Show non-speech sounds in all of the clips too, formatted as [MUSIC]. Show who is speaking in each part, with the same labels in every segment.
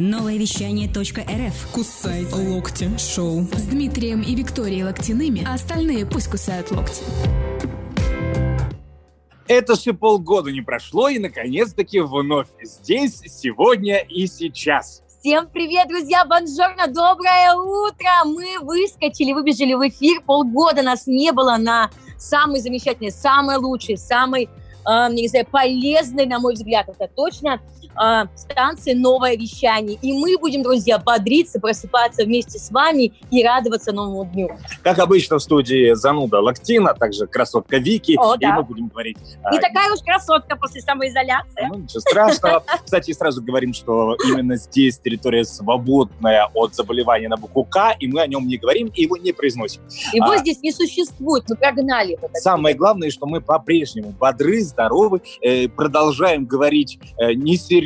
Speaker 1: Новое вещание .рф.
Speaker 2: Кусай локти. Шоу.
Speaker 3: С Дмитрием и Викторией Локтяными, а остальные пусть кусают локти.
Speaker 4: Это же полгода не прошло, и наконец-таки вновь здесь, сегодня и сейчас.
Speaker 5: Всем привет, друзья! Бонжорно, доброе утро! Мы выскочили, выбежали в эфир. Полгода нас не было на самый замечательный, самый лучший, самый, э, не знаю, полезный, на мой взгляд, это точно, э, станции «Новое вещание». И мы будем, друзья, бодриться, просыпаться вместе с вами и радоваться новому дню.
Speaker 4: Как обычно в студии зануда Лактина, а также красотка Вики.
Speaker 5: О,
Speaker 4: и
Speaker 5: да.
Speaker 4: мы будем говорить...
Speaker 5: Не
Speaker 4: а,
Speaker 5: такая уж красотка после самоизоляции.
Speaker 4: Ну, ничего страшного. Кстати, сразу говорим, что именно здесь территория свободная от заболевания на букву К, и мы о нем не говорим и его не произносим.
Speaker 5: Его
Speaker 4: А.
Speaker 5: здесь не существует, мы прогнали его.
Speaker 4: Самое главное, что мы по-прежнему бодры, здоровы, э, продолжаем говорить э, не серьезно,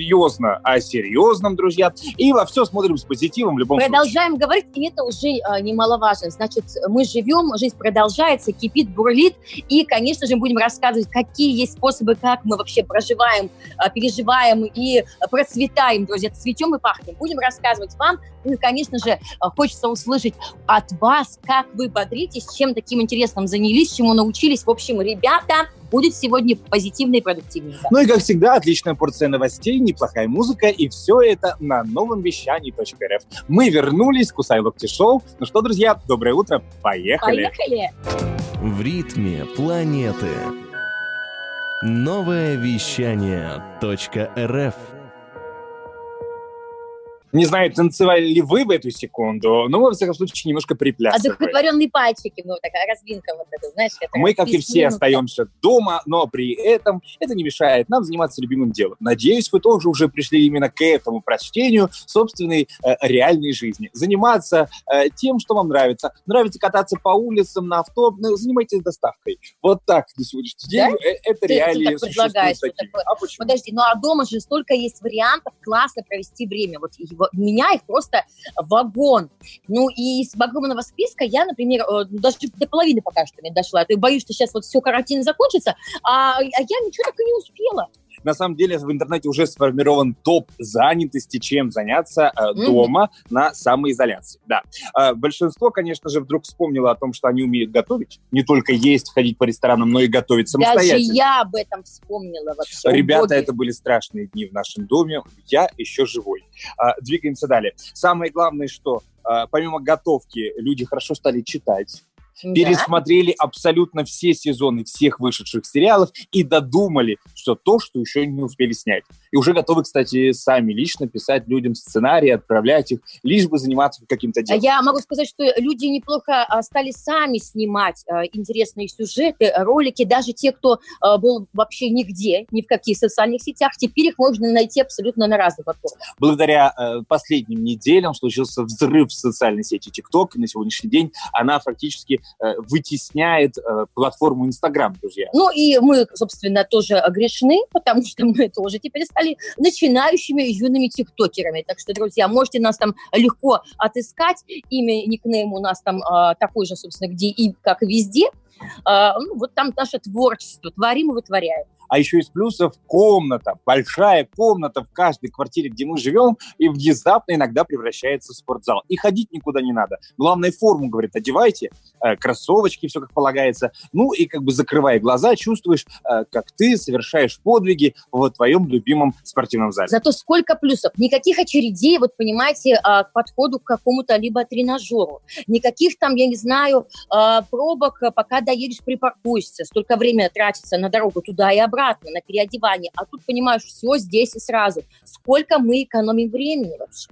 Speaker 4: а серьезном, друзья, и во все смотрим с позитивом в любом случае.
Speaker 5: Продолжаем говорить, и это уже э, немаловажно. Значит, мы живем, жизнь продолжается, кипит, бурлит, и, конечно же, будем рассказывать, какие есть способы, как мы вообще проживаем, э, переживаем и процветаем, друзья, цветем и пахнем. Будем рассказывать вам, ну и, конечно же, э, хочется услышать от вас, как вы бодритесь, чем таким интересным занялись, чему научились. В общем, ребята, будет сегодня позитивно и продуктивненько.
Speaker 4: Ну и, как всегда, отличная порция новостей, неплохая музыка, и все это на новом вещании.рф. Мы вернулись, Кусай Локти Шоу. Ну что, друзья, доброе утро, поехали.
Speaker 5: Поехали!
Speaker 6: В ритме планеты. Новое вещание .рф.
Speaker 4: Не знаю, танцевали ли вы в эту секунду, но мы, во всяком случае, немножко приплясываем.
Speaker 5: Одухотворенные пальчики, ну, такая разминка вот эта, знаешь. это
Speaker 4: Мы, как и все, остаемся дома, но при этом это не мешает нам заниматься любимым делом. Надеюсь, вы тоже уже пришли именно к этому прочтению собственной э, реальной жизни. Заниматься э, тем, что вам нравится. Нравится кататься по улицам, на авто, ну, занимайтесь доставкой. Вот так на сегодняшний день
Speaker 5: Да?
Speaker 4: э, это
Speaker 5: Ты- ты
Speaker 4: реалии
Speaker 5: так предлагаешь, вот
Speaker 4: такие.
Speaker 5: такое.
Speaker 4: А почему?
Speaker 5: Подожди, ну а дома же столько есть вариантов классно провести время. Вот его- меня их просто вагон. Ну и из огромного списка я, например, э, даже до половины пока что не дошла. Я боюсь, что сейчас вот все карантин закончится, а, а я ничего так и не успела.
Speaker 4: На самом деле в интернете уже сформирован топ занятости, чем заняться э, дома на самоизоляции. Да. Э, большинство, конечно же, вдруг вспомнило о том, что они умеют готовить. Не только есть, ходить по ресторанам, но и готовить
Speaker 5: Даже
Speaker 4: самостоятельно.
Speaker 5: я об этом вспомнила вообще.
Speaker 4: Ребята,
Speaker 5: Убогие.
Speaker 4: это были страшные дни в нашем доме. Я еще живой. А, двигаемся далее. Самое главное, что а, помимо готовки люди хорошо стали читать,
Speaker 5: Да.
Speaker 4: пересмотрели абсолютно все сезоны всех вышедших сериалов и додумали, что то, что еще не успели снять. И уже готовы, кстати, сами лично писать людям сценарии, отправлять их, лишь бы заниматься каким-то
Speaker 5: А
Speaker 4: делом.
Speaker 5: Я могу сказать, что люди неплохо а, стали сами снимать а, интересные сюжеты, ролики. Даже те, кто был вообще нигде, ни в каких социальных сетях, теперь их можно найти абсолютно на разных платформах.
Speaker 4: Благодаря последним неделям случился взрыв в социальной сети TikTok. И на сегодняшний день она фактически э, вытесняет э, платформу Instagram, друзья.
Speaker 5: Ну и мы, собственно, тоже грешны, потому что мы тоже теперь стали начинающими юными тиктокерами. Так что, друзья, можете нас там легко отыскать. Имя, никнейм у нас там а, такой же, собственно, где и как и везде. А, ну, вот там наше творчество. Творим и вытворяем.
Speaker 4: А еще из плюсов комната, большая комната в каждой квартире, где мы живем, и внезапно иногда превращается в спортзал. И ходить никуда не надо. Главное, форму, говорит, одевайте, э, кроссовочки, все как полагается. Ну и как бы закрывая глаза, чувствуешь, э, как ты совершаешь подвиги в твоем любимом спортивном зале.
Speaker 5: Зато сколько плюсов. Никаких очередей, вот понимаете, а, к подходу к какому-то либо тренажеру. Никаких там, я не знаю, а, пробок, а, пока доедешь, припаркуешься. Столько времени тратится на дорогу туда и обратно, на переодевание. А тут, понимаешь, все здесь и сразу. Сколько мы экономим времени вообще.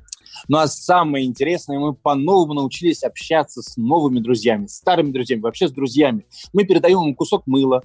Speaker 4: Ну а самое интересное, мы по-новому научились общаться с новыми друзьями, старыми друзьями, вообще с друзьями. Мы передаем им кусок мыла,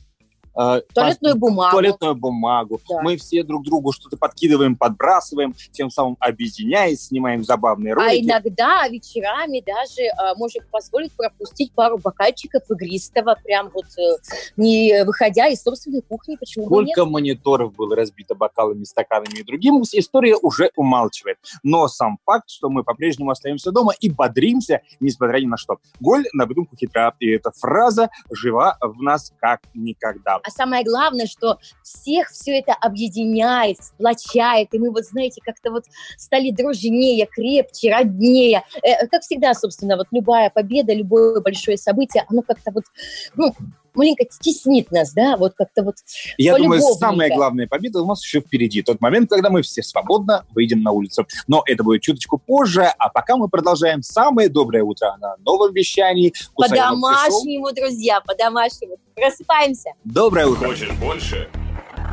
Speaker 4: э,
Speaker 5: Туалетную бумагу.
Speaker 4: туалетную бумагу.
Speaker 5: Да.
Speaker 4: Мы все друг другу что-то подкидываем, подбрасываем, тем самым объединяясь, снимаем забавные
Speaker 5: А
Speaker 4: ролики.
Speaker 5: иногда вечерами даже а, можем позволить пропустить пару бокальчиков игристого, прям вот э, не выходя из собственной кухни, почему бы нет?
Speaker 4: Сколько мониторов было разбито бокалами, стаканами и другим, история уже умалчивает. Но сам факт, что мы по-прежнему остаемся дома и бодримся, несмотря ни на что. Голь на выдумку хитра, и эта фраза жива в нас как никогда.
Speaker 5: А самое главное, что всех все это объединяет, сплочает, и мы вот, знаете, как-то вот стали дружнее, крепче, роднее. Э, как всегда, собственно, вот любая победа, любое большое событие, оно как-то вот, ну, маленько стеснит нас, да, вот как-то вот
Speaker 4: Я думаю, самая главная победа у нас еще впереди. Тот момент, когда мы все свободно выйдем на улицу. Но это будет чуточку позже, а пока мы продолжаем самое доброе утро на новом вещании.
Speaker 5: По-домашнему, друзья, по-домашнему. Просыпаемся.
Speaker 4: Доброе утро.
Speaker 6: Хочешь больше?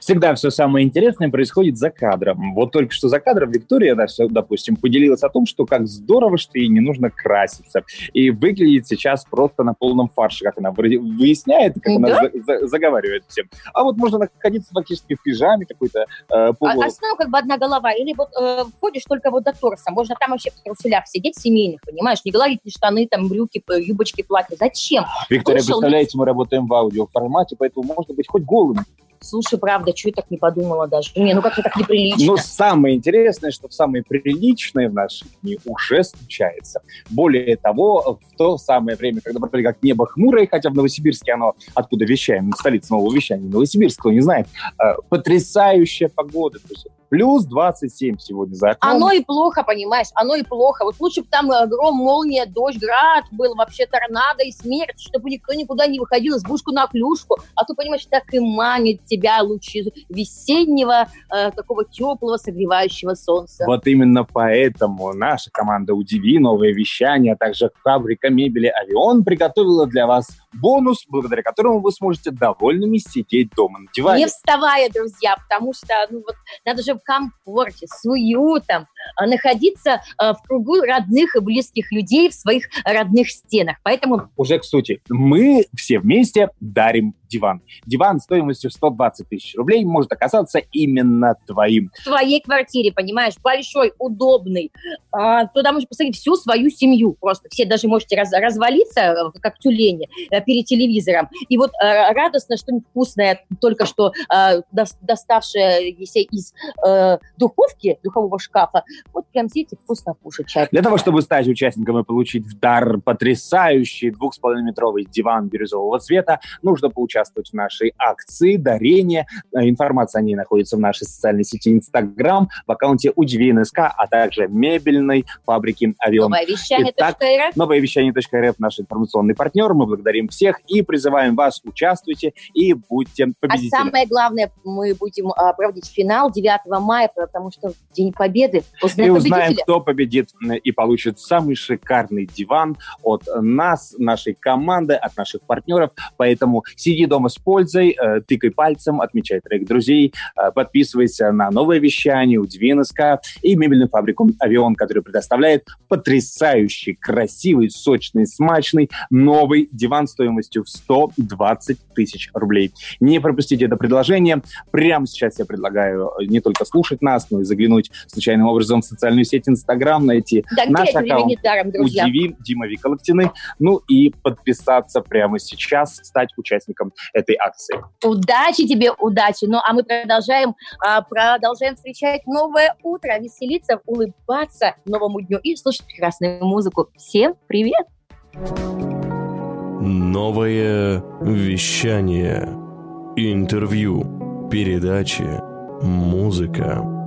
Speaker 4: Всегда все самое интересное происходит за кадром. Вот только что за кадром Виктория, да, все, допустим, поделилась о том, что как здорово, что ей не нужно краситься. И выглядит сейчас просто на полном фарше, как она выясняет, как да? она за, за, заговаривает всем. А вот можно находиться фактически в пижаме какой-то. Э,
Speaker 5: полу... а, основа как бы одна голова. Или вот э, входишь только вот до торса. Можно там вообще в труселях сидеть семейных, понимаешь? Не гладить ни штаны, там, брюки, юбочки, платья. Зачем?
Speaker 4: Виктория, Вышел, представляете, мы работаем в аудиоформате, поэтому можно быть хоть голым.
Speaker 5: Слушай, правда, что я так не подумала даже? Не, ну как-то так неприлично.
Speaker 4: Но самое интересное, что самое приличное в наши дни уже случается. Более того, в то самое время, когда вроде как небо хмурое, хотя в Новосибирске оно, откуда вещаем, столица нового вещания, Новосибирск, не знает, э, потрясающая погода. То есть Плюс 27 сегодня за окном.
Speaker 5: Оно и плохо, понимаешь, оно и плохо. Вот лучше бы там э, гром, молния, дождь, град был, вообще торнадо и смерть, чтобы никто никуда не выходил, избушку на клюшку. А то, понимаешь, так и манит тебя лучи весеннего, э, такого теплого, согревающего солнца.
Speaker 4: Вот именно поэтому наша команда «Удиви», новое вещание, а также фабрика мебели «Авион» приготовила для вас бонус, благодаря которому вы сможете довольными сидеть дома на диване.
Speaker 5: Не вставая, друзья, потому что ну, вот, надо же в комфорте, с уютом, находиться а, в кругу родных и близких людей в своих родных стенах. Поэтому...
Speaker 4: Уже к сути, мы все вместе дарим диван. Диван стоимостью 120 тысяч рублей может оказаться именно твоим.
Speaker 5: В твоей квартире, понимаешь, большой, удобный. А, туда можно посадить всю свою семью просто. Все даже можете раз, развалиться, э, как тюлени, э, перед телевизором. И вот э, радостно, что-нибудь вкусное, только что доставшее из духовки, духового шкафа, вот прям сидите вкусно кушать чай.
Speaker 4: Для того, чтобы стать участником и получить в дар потрясающий двухсполовинометровый диван бирюзового цвета, нужно поучаствовать в нашей акции дарения. Э, информация о ней находится в нашей социальной сети Инстаграм, в аккаунте Удиви НСК, а также мебельной фабрики Авион.
Speaker 5: Новое вещание. Итак,
Speaker 4: новое наш информационный партнер. Мы благодарим всех и призываем вас, участвуйте и будьте победителями.
Speaker 5: А самое главное, мы будем а, проводить финал 9 мая, потому что День Победы
Speaker 4: Узнаем и узнаем, победителя. кто победит и получит самый шикарный диван от нас, нашей команды, от наших партнеров. Поэтому сиди дома с пользой, э, тыкай пальцем, отмечай трек друзей, э, подписывайся на новое вещание у НСК и мебельную фабрику «Авион», который предоставляет потрясающий, красивый, сочный, смачный новый диван стоимостью в 120 тысяч рублей. Не пропустите это предложение. Прямо сейчас я предлагаю не только слушать нас, но и заглянуть случайным образом в социальную сеть Инстаграм, найти да, наш аккаунт даром, «Удиви» Дима Виколоктины, ну и подписаться прямо сейчас, стать участником этой акции.
Speaker 5: Удачи тебе, удачи! Ну а мы продолжаем, а, продолжаем встречать новое утро, веселиться, улыбаться новому дню и слушать прекрасную музыку. Всем привет!
Speaker 6: Новое вещание. Интервью. Передачи. Музыка.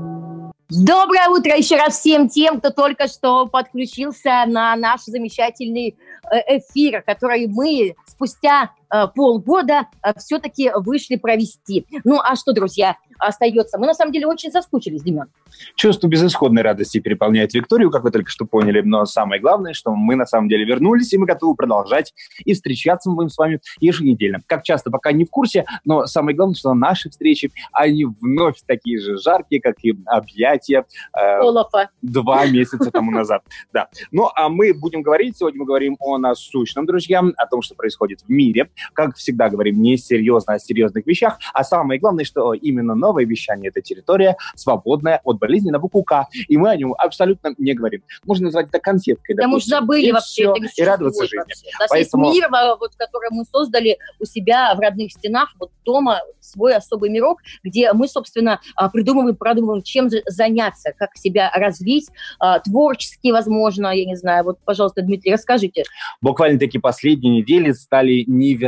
Speaker 5: Доброе утро еще раз всем тем, кто только что подключился на наш замечательный э, эфир, который мы спустя полгода э, все-таки вышли провести. Ну, а что, друзья, остается? Мы, на самом деле, очень соскучились, Демьян.
Speaker 4: Чувство безысходной радости переполняет Викторию, как вы только что поняли. Но самое главное, что мы, на самом деле, вернулись, и мы готовы продолжать. И встречаться мы будем с вами еженедельно. Как часто, пока не в курсе, но самое главное, что наши встречи, они вновь такие же жаркие, как и объятия
Speaker 5: э, Олафа.
Speaker 4: два месяца тому назад. Да. Ну, а мы будем говорить, сегодня мы говорим о насущном, друзья, о том, что происходит в мире, Как всегда говорим, не серьезно, о серьезных вещах. А самое главное, что именно новое вещание – это территория, свободная от болезни на букву К. И мы о нем абсолютно не говорим. Можно назвать это конфеткой.
Speaker 5: Да мы уже забыли
Speaker 4: и
Speaker 5: вообще.
Speaker 4: все, и радоваться жизни.
Speaker 5: Вообще. У нас
Speaker 4: Поэтому-
Speaker 5: есть мир, во- вот, который мы создали у себя в родных стенах, вот дома, свой особый мирок, где мы, собственно, а, придумываем, продумываем, чем заняться, как себя развить, а, творчески, возможно, я не знаю. Вот, пожалуйста, Дмитрий, расскажите.
Speaker 4: буквально такие последние недели стали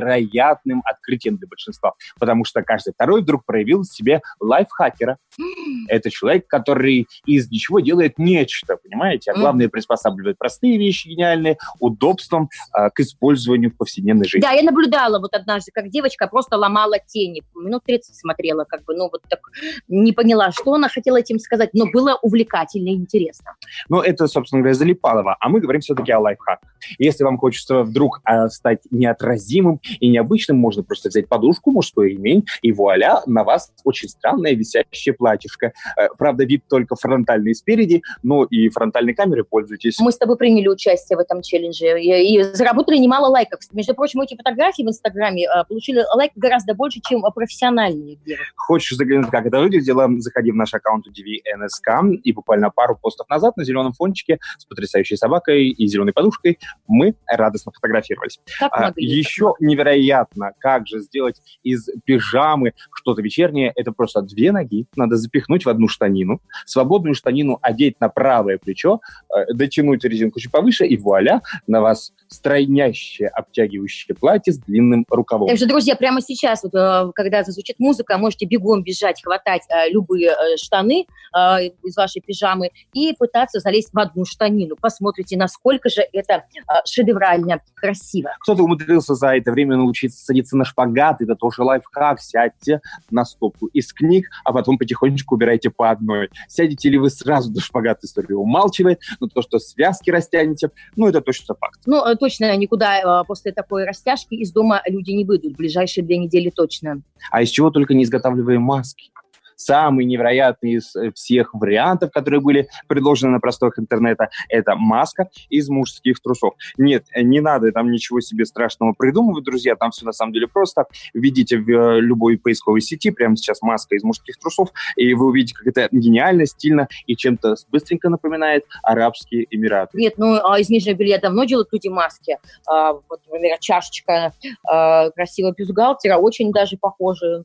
Speaker 4: невероятным открытием для большинства, потому что каждый второй вдруг проявил в себе лайфхакера. [GASPS] Это человек, который из ничего делает нечто, понимаете? А главное, приспосабливает простые вещи гениальные удобством а, к использованию в повседневной жизни.
Speaker 5: Да, я наблюдала вот однажды, как девочка просто ломала тени. Минут 30 смотрела, как бы, ну, вот так не поняла, что она хотела этим сказать, но было увлекательно и интересно.
Speaker 4: Но это, собственно говоря, Залипалова. А мы говорим все-таки о лайфхаках. Если вам хочется вдруг а, стать неотразимым и необычным, можно просто взять подушку, мужской ремень, и вуаля, на вас очень странное висящее платьишко. Э, Правда, вид только фронтальный спереди, но и фронтальной камерой пользуйтесь.
Speaker 5: Мы с тобой приняли участие в этом челлендже и, и заработали немало лайков. Между прочим, эти фотографии в Инстаграме а, получили лайк гораздо больше, чем профессиональные. вот
Speaker 4: Хочешь заглянуть, как это выглядело, заходи в наш аккаунт UDV и буквально пару постов назад на зеленом фончике с потрясающей собакой и зеленой подушкой мы радостно фотографировались.
Speaker 5: Как
Speaker 4: А, еще невероятно, как же сделать из пижамы что-то вечернее. Это просто две ноги надо запихнуть в одну штанину, свободную штанину одеть на правое плечо, э, дотянуть резинку чуть повыше, и вуаля, на вас стройнящее обтягивающее платье с длинным рукавом.
Speaker 5: Так что, друзья, прямо сейчас, вот, э, когда зазвучит музыка, можете бегом бежать, хватать э, любые э, штаны э, из вашей пижамы и пытаться залезть в одну штанину. Посмотрите, насколько же это э, шедеврально красиво.
Speaker 4: Кто-то умудрился за это время научиться садиться на шпагат, это тоже лайфхак. Сядьте на стопку из книг, а потом потихонечку убирайте по одной. Сядете ли вы сразу до шпагата, история умалчивает, но то, что связки растянете, ну, это точно факт.
Speaker 5: Ну, э, точно никуда э, после такой растяжки из дома люди не выйдут. В ближайшие две недели точно.
Speaker 4: А из чего только не изготавливаем маски. Самый невероятный из э, всех вариантов, которые были предложены на просторах интернета, это маска из мужских трусов. Нет, э, не надо там ничего себе страшного придумывать, друзья, там все на самом деле просто. Введите в э, любой поисковой сети прямо сейчас маска из мужских трусов, и вы увидите, как это гениально, стильно и чем-то быстренько напоминает Арабские Эмираты.
Speaker 5: Нет, ну, а из нижнего белья давно делают люди маски. А, вот, например, чашечка а, красивого бюстгальтера очень даже похожа.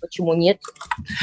Speaker 5: Почему нет?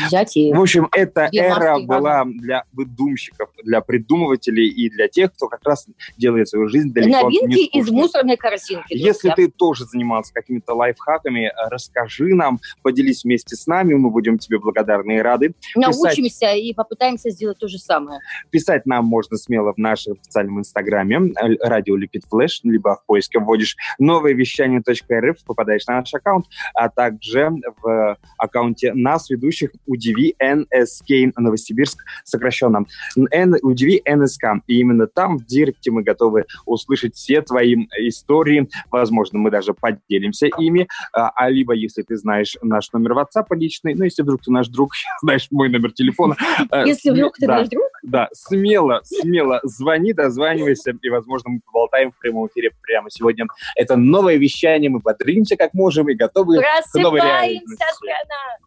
Speaker 5: Взять и...
Speaker 4: В общем, эта эра была для выдумщиков, для придумывателей и для тех, кто как раз делает свою жизнь далеко
Speaker 5: Новинки
Speaker 4: не
Speaker 5: из мусорной корзинки.
Speaker 4: Если ты тоже занимался какими-то лайфхаками, э, расскажи нам, поделись вместе с нами, мы будем тебе благодарны и рады.
Speaker 5: научимся и попытаемся сделать то же самое.
Speaker 4: Писать нам можно смело в нашем официальном инстаграме э, радио Липид Флэш, либо в поиске вводишь новое вещание.рф, попадаешь на наш аккаунт, а также в аккаунте нас, ведущих UDV NSK Новосибирск, сокращенно N, UDV NSK. И именно там, в директе, мы готовы услышать все твои истории. Возможно, мы даже поделимся ими. А, а либо, если ты знаешь наш номер WhatsApp личный, ну, если вдруг ты наш друг, [LAUGHS] знаешь мой номер телефона. [LAUGHS] э,
Speaker 5: Если вдруг ты наш друг,
Speaker 4: да, смело, смело звони, дозванивайся, и, возможно, мы поболтаем в прямом эфире прямо сегодня. Это новое вещание, мы бодримся как можем и готовы к новой реальности.
Speaker 5: просыпаемся, страна!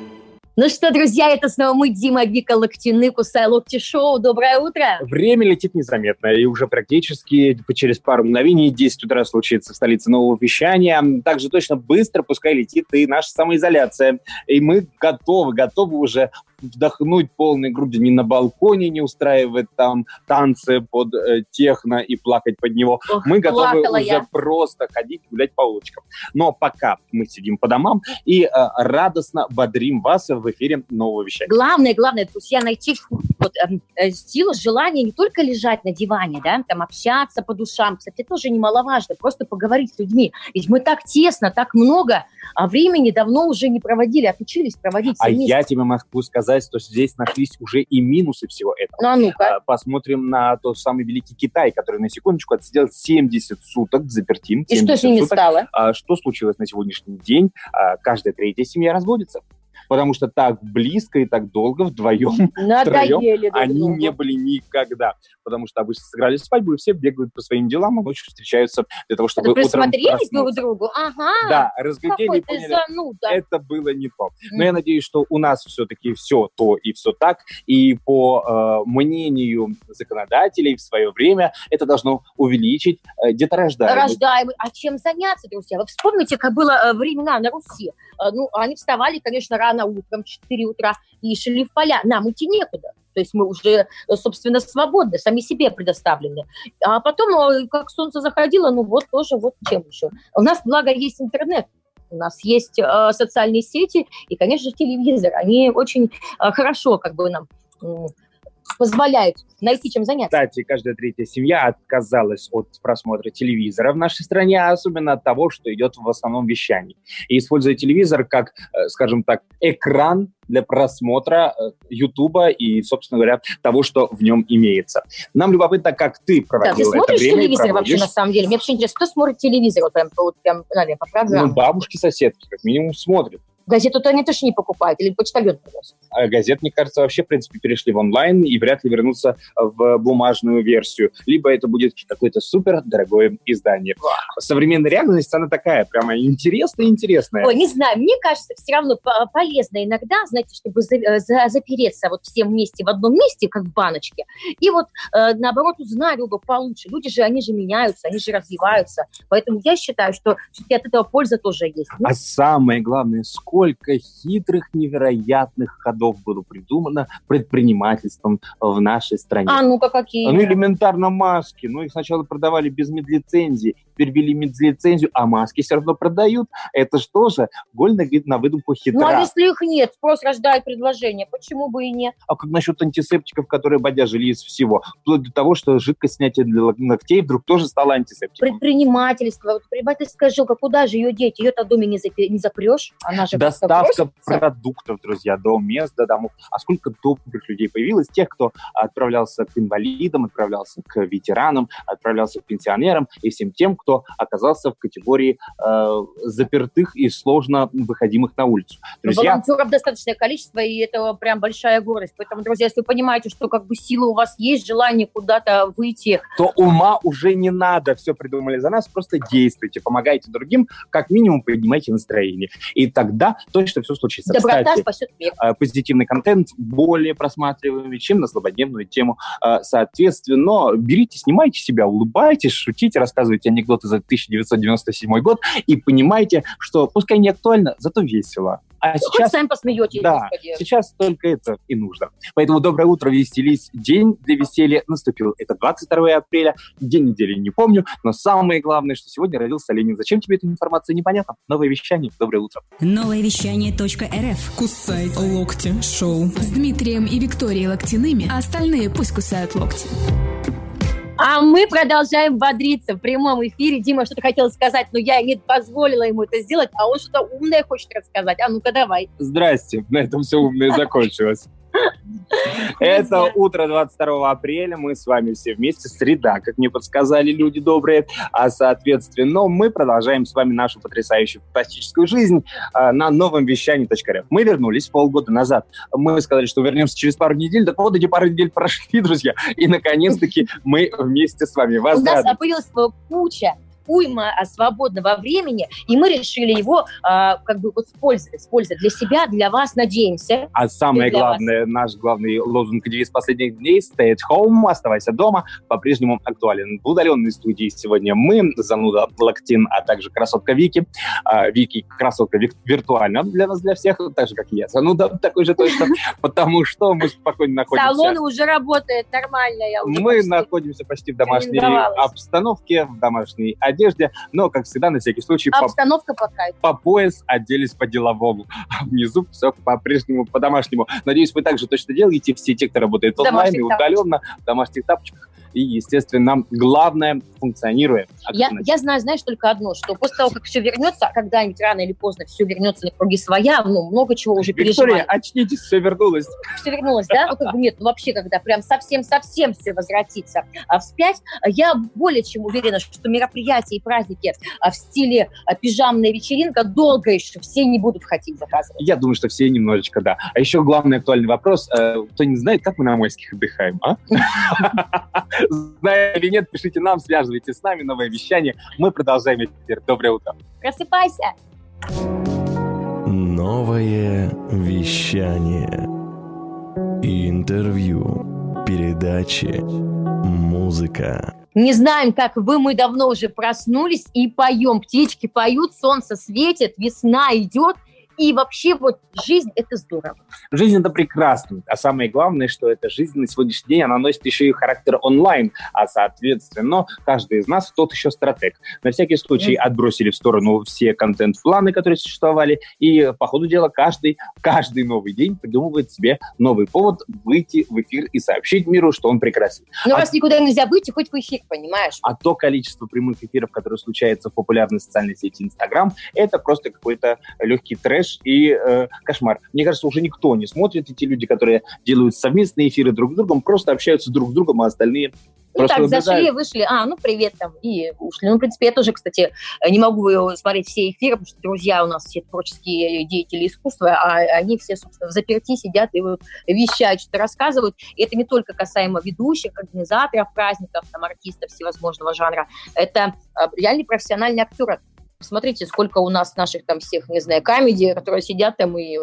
Speaker 5: Ну что, друзья, это снова мы, Дима, Вика, Локтины, Кусай Локти Шоу. Доброе утро!
Speaker 4: Время летит незаметно, и уже практически через пару мгновений 10 утра случится в столице нового вещания. Также точно быстро пускай летит и наша самоизоляция. И мы готовы, готовы уже вдохнуть полной грудью не на балконе, не устраивать там танцы под э, техно и плакать под него.
Speaker 5: Ох,
Speaker 4: Мы готовы уже
Speaker 5: я.
Speaker 4: просто ходить, гулять по улочкам. Но пока мы сидим по домам и э, радостно бодрим вас в эфире нового вещания.
Speaker 5: Главное, главное, друзья, найти вот эм, э, сила желания не только лежать на диване, да, там общаться по душам, кстати, тоже немаловажно, просто поговорить с людьми. Ведь мы так тесно, так много а времени давно уже не проводили, отучились проводить
Speaker 4: А
Speaker 5: вместе.
Speaker 4: я тебе могу сказать, что здесь нашлись уже и минусы всего этого.
Speaker 5: Ну, а ну-ка.
Speaker 4: А, Посмотрим на тот самый великий Китай, который на секундочку отсидел 70 суток запертим.
Speaker 5: И что
Speaker 4: 70
Speaker 5: с ними
Speaker 4: суток.
Speaker 5: стало?
Speaker 4: А что случилось на сегодняшний день? А, Каждая третья семья разводится. Потому что так близко и так долго вдвоем
Speaker 5: Надоели друг
Speaker 4: они
Speaker 5: другу.
Speaker 4: не были никогда. Потому что обычно сыграли свадьбу, и все бегают по своим делам, а ночью встречаются для того, чтобы
Speaker 5: Это
Speaker 4: утром
Speaker 5: присмотрелись друг к другу? Ага.
Speaker 4: Да, разглядели и поняли,
Speaker 5: зануда.
Speaker 4: это было не то. Но я надеюсь, что у нас все-таки все то и все так. И по э, мнению законодателей в свое время это должно увеличить э, деторождаемость.
Speaker 5: рождаемый. А чем заняться, друзья? Вы вспомните, как было э, времена на Руси. Э, Ну, они вставали, конечно, рано утром, в 4 утра, и шли в поля. Нам идти некуда. То есть мы уже, э, собственно, свободны, сами себе предоставлены. А потом, э, как солнце заходило, ну вот тоже, вот чем еще. У нас, благо, есть интернет. У нас есть э, социальные сети и, конечно телевизор. Они очень э, хорошо как бы нам позволяют найти чем заняться.
Speaker 4: Кстати, каждая третья семья отказалась от просмотра телевизора в нашей стране, особенно от того, что идет в основном вещание. И используя телевизор как, э, скажем так, экран для просмотра э, Ютуба и, собственно говоря, того, что в нем имеется. Нам любопытно, как ты
Speaker 5: Да,
Speaker 4: проводил
Speaker 5: ты
Speaker 4: это
Speaker 5: смотришь
Speaker 4: время. и
Speaker 5: телевизор вообще на самом деле? Мне вообще интересно, кто смотрит телевизор вот прям, вот прям, наверное, по программам?
Speaker 4: Ну, бабушки-соседки, как минимум, смотрят.
Speaker 5: Газету-то они тоже не покупают, или почтальон приносит.
Speaker 4: А газет, мне кажется, вообще, в принципе, перешли в онлайн и вряд ли вернутся в бумажную версию. Либо это будет какое-то супер дорогое издание. Современная реальность, она такая, прямо интересная-интересная.
Speaker 5: Ой, не знаю, мне кажется, все равно по- полезно иногда, знаете, чтобы за- э, за- запереться вот всем вместе в одном месте, как в баночке, и вот э, наоборот узнать друга получше. Люди же, они же меняются, они же развиваются. Поэтому я считаю, что все-таки от этого польза тоже есть. Ну,
Speaker 4: А самое главное, сколько хитрых, невероятных ходов было придумано предпринимательством в нашей стране.
Speaker 5: а ну-ка какие?
Speaker 4: Ну, элементарно маски. Ну, их сначала продавали без медлицензии, теперь ввели медлицензию, а маски все равно продают. Это что же? Голь на, на выдумку хитра.
Speaker 5: ну, а если их нет, спрос рождает предложение, почему бы и нет?
Speaker 4: А как насчет антисептиков, которые бодяжили из всего? Вплоть до того, что жидкость снятия для ногтей вдруг тоже стала антисептиком.
Speaker 5: Предпринимательство, вот предпринимательская жилка, куда же ее деть? Ее-то в доме не, запе- не запрешь, она же
Speaker 4: Доставка продуктов, друзья, до мест, до домов. А сколько добрых людей появилось, тех, кто отправлялся к инвалидам, отправлялся к ветеранам, отправлялся к пенсионерам и всем тем, кто оказался в категории э, запертых и сложно выходимых на улицу. Друзья,
Speaker 5: волонтеров достаточное количество, и это прям большая гордость. Поэтому, друзья, если вы понимаете, что как бы сила у вас есть, желание куда-то выйти,
Speaker 4: то ума уже не надо, все придумали за нас, просто действуйте, помогайте другим, как минимум поднимайте настроение. И тогда точно все случится.
Speaker 5: доброта
Speaker 4: Кстати,
Speaker 5: спасет мир.
Speaker 4: э, позитивный контент более просматриваемый, чем на злободневную тему. Э, Соответственно, берите, снимайте себя, улыбайтесь, шутите, рассказывайте анекдоты за 1997 год и понимайте, что пускай не актуально, зато весело. А
Speaker 5: Хоть
Speaker 4: сейчас
Speaker 5: сами посмеетесь,
Speaker 4: да,
Speaker 5: господи.
Speaker 4: сейчас только это и нужно. Поэтому доброе утро, веселись. День для веселья наступил. Это 22 апреля, день недели не помню, но самое главное, что сегодня родился Ленин. Зачем тебе эта информация, непонятно. Новое вещание. Доброе утро.
Speaker 1: Новое вещание .рф.
Speaker 2: Кусай локти шоу.
Speaker 3: С Дмитрием и Викторией Локтяными, а остальные пусть кусают локти.
Speaker 5: А мы продолжаем бодриться в прямом эфире. Дима что-то хотел сказать, но я не позволила ему это сделать, а он что-то умное хочет рассказать. А ну-ка давай.
Speaker 4: Здрасте. На этом все умное закончилось. [LAUGHS] Это утро 22 апреля, мы с вами все вместе, среда, как мне подсказали люди добрые, а соответственно мы продолжаем с вами нашу потрясающую фантастическую жизнь а, на новом вещании.рф. Мы вернулись полгода назад, мы сказали, что вернемся через пару недель, так вот эти пару недель прошли, друзья, и наконец-таки мы вместе с вами. Вас
Speaker 5: У нас появилась куча уйма а, свободного времени, и мы решили его а, как бы вот использовать, использовать для себя, для вас, надеемся.
Speaker 4: А самое
Speaker 5: для вас.
Speaker 4: главное, наш главный лозунг девиз последних дней «Stay at home», «Оставайся дома» по-прежнему актуален. В удаленной студии сегодня мы, зануда Лактин, а также красотка Вики. А, Вики красотка виртуально для нас, для всех, так же, как я. Зануда такой же точно, [LAUGHS] потому что мы спокойно находимся.
Speaker 5: Салон уже работает нормально. Я уже
Speaker 4: Мы находимся почти в домашней обстановке, в домашней одежде, но, как всегда, на всякий случай, по,
Speaker 5: Обстановка по кайфу.
Speaker 4: по пояс оделись по-деловому. [LAUGHS] А внизу все по-прежнему, по-домашнему. Надеюсь, вы также точно делаете, все те, кто работает онлайн и удаленно, в домашних тапочках. И, естественно, главное, функционируя.
Speaker 5: Я, я знаю, знаешь, только одно, что после того, как все вернется, а когда-нибудь рано или поздно все вернется на круги своя, ну, много чего уже
Speaker 4: Виктория,
Speaker 5: переживали.
Speaker 4: очнитесь, все вернулось.
Speaker 5: Все вернулось, да? Ну, как бы нет, ну, вообще, когда прям совсем-совсем все возвратится а, вспять, я более чем уверена, что мероприятия и праздники а, в стиле а, пижамная вечеринка долго еще все не будут хотеть заказывать.
Speaker 4: Я думаю, что все немножечко, да. А еще главный актуальный вопрос. э, Кто не знает, как мы на майских отдыхаем, а? [LAUGHS] Знаете или нет, пишите нам, связывайтесь с нами, новое вещание. Мы продолжаем эфир. Доброе утро.
Speaker 5: Просыпайся!
Speaker 6: Новое вещание. Интервью. Передачи. Музыка.
Speaker 5: Не знаем, как вы, мы давно уже проснулись и поем. Птички поют, солнце светит, весна идет. И вообще вот жизнь – это здорово.
Speaker 4: Жизнь это прекрасно, а самое главное, что эта жизнь на сегодняшний день, она носит еще и характер онлайн, а соответственно, каждый из нас тот еще стратег. На всякий случай отбросили в сторону все контент-планы, которые существовали, и по ходу дела каждый, каждый новый день придумывает себе новый повод выйти в эфир и сообщить миру, что он прекрасен.
Speaker 5: Но
Speaker 4: А-
Speaker 5: раз никуда нельзя выйти, хоть в эфир, понимаешь?
Speaker 4: А то количество прямых эфиров, которые случается в популярной социальной сети Инстаграм, это просто какой-то легкий трэш и э, кошмар. Мне кажется, уже никто не смотрит эти люди, которые делают совместные эфиры друг с другом, просто общаются друг с другом, а остальные
Speaker 5: Ну
Speaker 4: просто
Speaker 5: так,
Speaker 4: наблюдают.
Speaker 5: зашли, вышли, а, ну привет там, и ушли. Ну, в принципе, я тоже, кстати, не могу смотреть все эфиры, потому что друзья у нас все творческие деятели искусства, а они все, собственно, в заперти сидят и вот вещают, что-то рассказывают. И это не только касаемо ведущих, организаторов праздников, там, артистов всевозможного жанра. Это э, реальные профессиональные актеры. Посмотрите, сколько у нас наших там всех, не знаю, камеди, которые сидят там и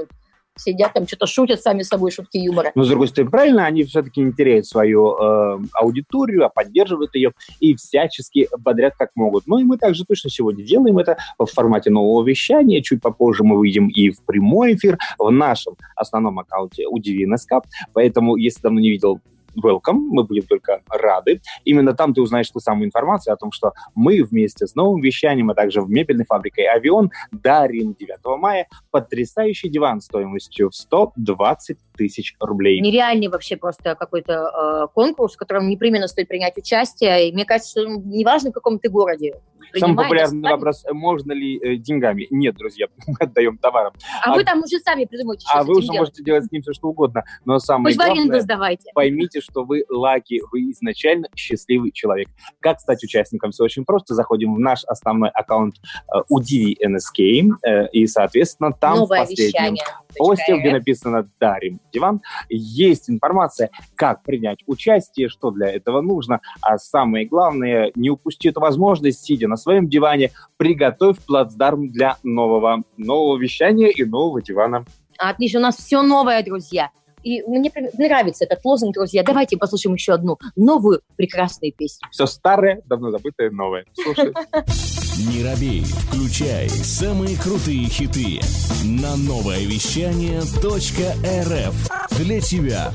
Speaker 5: сидят там, что-то шутят сами собой, шутки юмора.
Speaker 4: Но, с другой стороны, правильно, они все-таки не теряют свою э, аудиторию, а поддерживают ее и всячески бодрят как могут. Ну и мы также точно сегодня делаем это в формате нового вещания. Чуть попозже мы выйдем и в прямой эфир в нашем основном аккаунте Удиви НСК. Поэтому, если давно не видел welcome, мы будем только рады. Именно там ты узнаешь ту самую информацию о том, что мы вместе с новым вещанием, а также в мебельной фабрикой «Авион» дарим 9 мая потрясающий диван стоимостью в 120 тысяч рублей.
Speaker 5: нереальный вообще просто какой-то э, конкурс, в котором непременно стоит принять участие. И мне кажется, что неважно, в каком ты городе.
Speaker 4: Самый
Speaker 5: принимай,
Speaker 4: популярный вопрос, можно ли э, деньгами? Нет, друзья, [LAUGHS] мы отдаем товаром.
Speaker 5: А,
Speaker 4: а-
Speaker 5: вы там уже сами придумайте, что
Speaker 4: А вы уже
Speaker 5: делать.
Speaker 4: можете делать с ним все, что угодно. Но самое
Speaker 5: Хоть
Speaker 4: главное,
Speaker 5: сдавайте.
Speaker 4: поймите, что вы лаки, вы изначально счастливый человек. Как стать участником? Все очень просто. Заходим в наш основной аккаунт э, Удиви NSK, э, и, соответственно, там
Speaker 5: Новое
Speaker 4: в последнем
Speaker 5: вещание.
Speaker 4: посте, где написано «Дарим диван», есть информация, как принять участие, что для этого нужно, а самое главное, не упусти эту возможность, сидя на своем диване, приготовь плацдарм для нового, нового вещания и нового дивана.
Speaker 5: Отлично, у нас все новое, друзья. И мне нравится этот лозунг, друзья. Давайте послушаем еще одну новую прекрасную песню.
Speaker 4: Все старое, давно забытое, новое. Слушай. [LAUGHS]
Speaker 6: Не робей, включай самые крутые хиты на новое вещание .рф для тебя.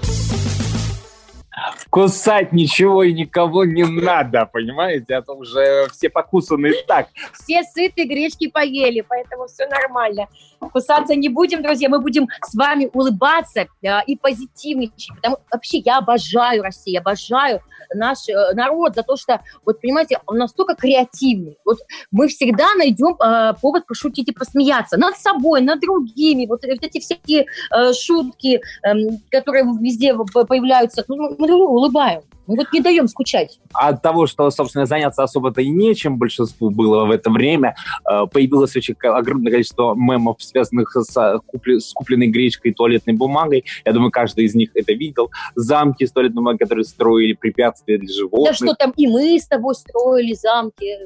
Speaker 4: Кусать ничего и никого не надо, понимаете? А то уже все покусаны и так.
Speaker 5: Все сыты, гречки поели, поэтому все нормально. Кусаться не будем, друзья, мы будем с вами улыбаться э, и позитивничать. Потому вообще я обожаю Россию, обожаю наш э, народ за то, что, вот понимаете, он настолько креативный. Вот мы всегда найдем э, повод пошутить и посмеяться над собой, над другими. Вот эти всякие э, шутки, эм, которые везде появляются, ну, другу улыбаем. Мы вот не даем скучать.
Speaker 4: От того, что, собственно, заняться особо-то и нечем большинству было в это время, э, появилось очень огромное количество мемов, связанных с, э, с купленной гречкой и туалетной бумагой. Я думаю, каждый из них это видел. Замки с туалетной бумагой, которые строили препятствия для
Speaker 5: Да
Speaker 4: животных.
Speaker 5: что там, и мы с тобой строили замки. э,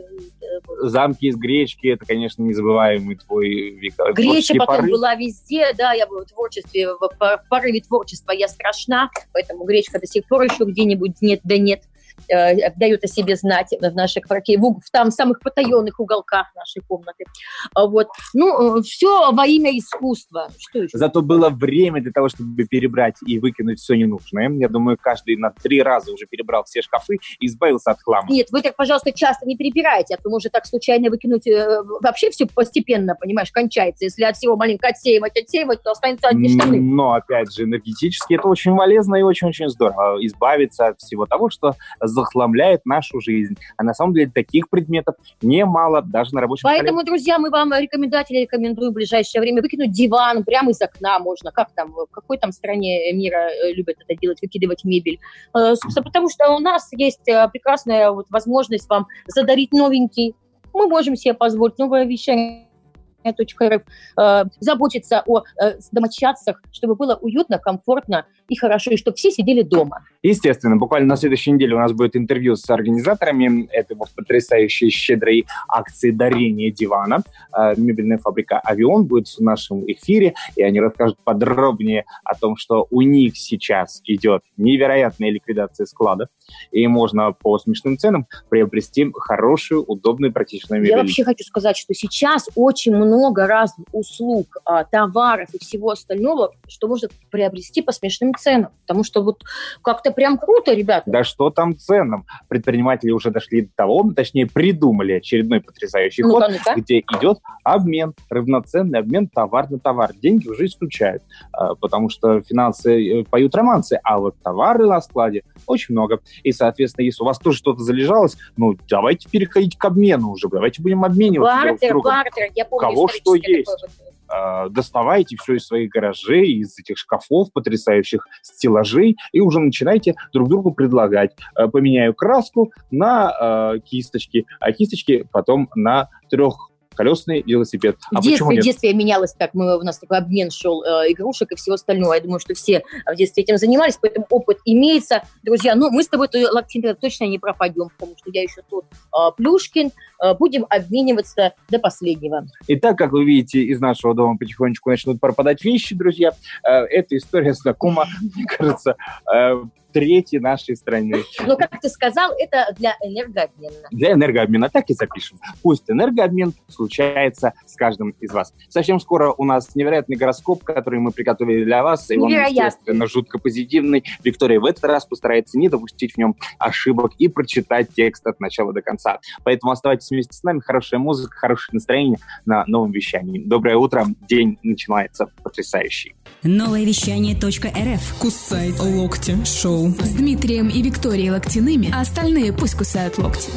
Speaker 4: Замки из гречки, это, конечно, незабываемый твой Вика,
Speaker 5: Греча потом
Speaker 4: порыв.
Speaker 5: была везде, да, я в творчестве, в пор- порыве творчества я страшна, поэтому гречка до сих пор еще где-нибудь нет, да нет. Э, дает о себе знать в нашей квартире, в, там в самых потаенных уголках нашей комнаты. А вот. Ну, все во имя искусства. Что еще?
Speaker 4: Зато было время для того, чтобы перебрать и выкинуть все ненужное. Я думаю, каждый на три раза уже перебрал все шкафы и избавился от хлама.
Speaker 5: Нет, вы так, пожалуйста, часто не перебирайте, а то может так случайно выкинуть э, вообще все постепенно, понимаешь, кончается. Если от всего маленько отсеивать, отсеивать, то останется одни штаны.
Speaker 4: Но, опять же, энергетически это очень полезно и очень-очень здорово. Избавиться от всего того, что захламляет нашу жизнь. А на самом деле таких предметов немало, даже на рабочем
Speaker 5: Поэтому, столе. друзья, мы вам рекомендатели рекомендуем в ближайшее время выкинуть диван прямо из окна можно. Как там, в какой там стране мира э, любят это делать, выкидывать мебель? Э, потому что у нас есть э, прекрасная вот возможность вам задарить новенький. Мы можем себе позволить новое вещание .рф э, заботиться о э, домочадцах, чтобы было уютно, комфортно и хорошо, и чтобы все сидели дома.
Speaker 4: Естественно, буквально на следующей неделе у нас будет интервью с организаторами этой потрясающей щедрой акции дарения дивана. Э, мебельная фабрика «Авион» будет в нашем эфире, и они расскажут подробнее о том, что у них сейчас идет невероятная ликвидация складов, и можно по смешным ценам приобрести хорошую, удобную, практичную мебель.
Speaker 5: Я вообще хочу сказать, что сейчас очень много разных услуг, а, товаров и всего остального, что можно приобрести по смешным ценам. Потому что вот как-то прям круто, ребята.
Speaker 4: Да что там ценам? Предприниматели уже дошли до того, точнее придумали очередной потрясающий ну ход, ну где идет обмен, равноценный обмен товар на товар. Деньги уже исключают, а, потому что финансы э, поют романсы, а вот товары на складе очень много. И, соответственно, если у вас тоже что-то залежалось, ну, давайте переходить к обмену уже, давайте будем обмениваться
Speaker 5: бартер, друг с другом. Бартер, я помню,
Speaker 4: кого что есть. Uh, доставайте все из своих гаражей, из этих шкафов, потрясающих стеллажей, и уже начинайте друг другу предлагать. Uh, поменяю краску на uh, кисточки, а кисточки потом на трех колесный велосипед.
Speaker 5: А в детстве, в детстве менялось так, мы, у нас такой обмен шел э, игрушек и всего остального. Я думаю, что все в детстве этим занимались, поэтому опыт имеется. Друзья, ну мы с тобой Лактин, точно не пропадем, потому что я еще тут э, Плюшкин. Э, будем обмениваться до последнего.
Speaker 4: И так, как вы видите, из нашего дома потихонечку начнут пропадать вещи, друзья. Э, эта история знакома, [LAUGHS] мне кажется, э, трети нашей страны.
Speaker 5: Но, как ты сказал, это для энергообмена.
Speaker 4: Для энергообмена, так и запишем. Пусть энергообмен случается с каждым из вас. Совсем скоро у нас невероятный гороскоп, который мы приготовили для вас. И он, естественно, жутко позитивный. Виктория в этот раз постарается не допустить в нем ошибок и прочитать текст от начала до конца. Поэтому оставайтесь вместе с нами. Хорошая музыка, хорошее настроение на новом вещании. Доброе утро. День начинается потрясающий.
Speaker 1: Новое вещание .рф.
Speaker 2: Кусай локти шоу.
Speaker 3: С Дмитрием и Викторией Локтяными, а остальные пусть кусают локти.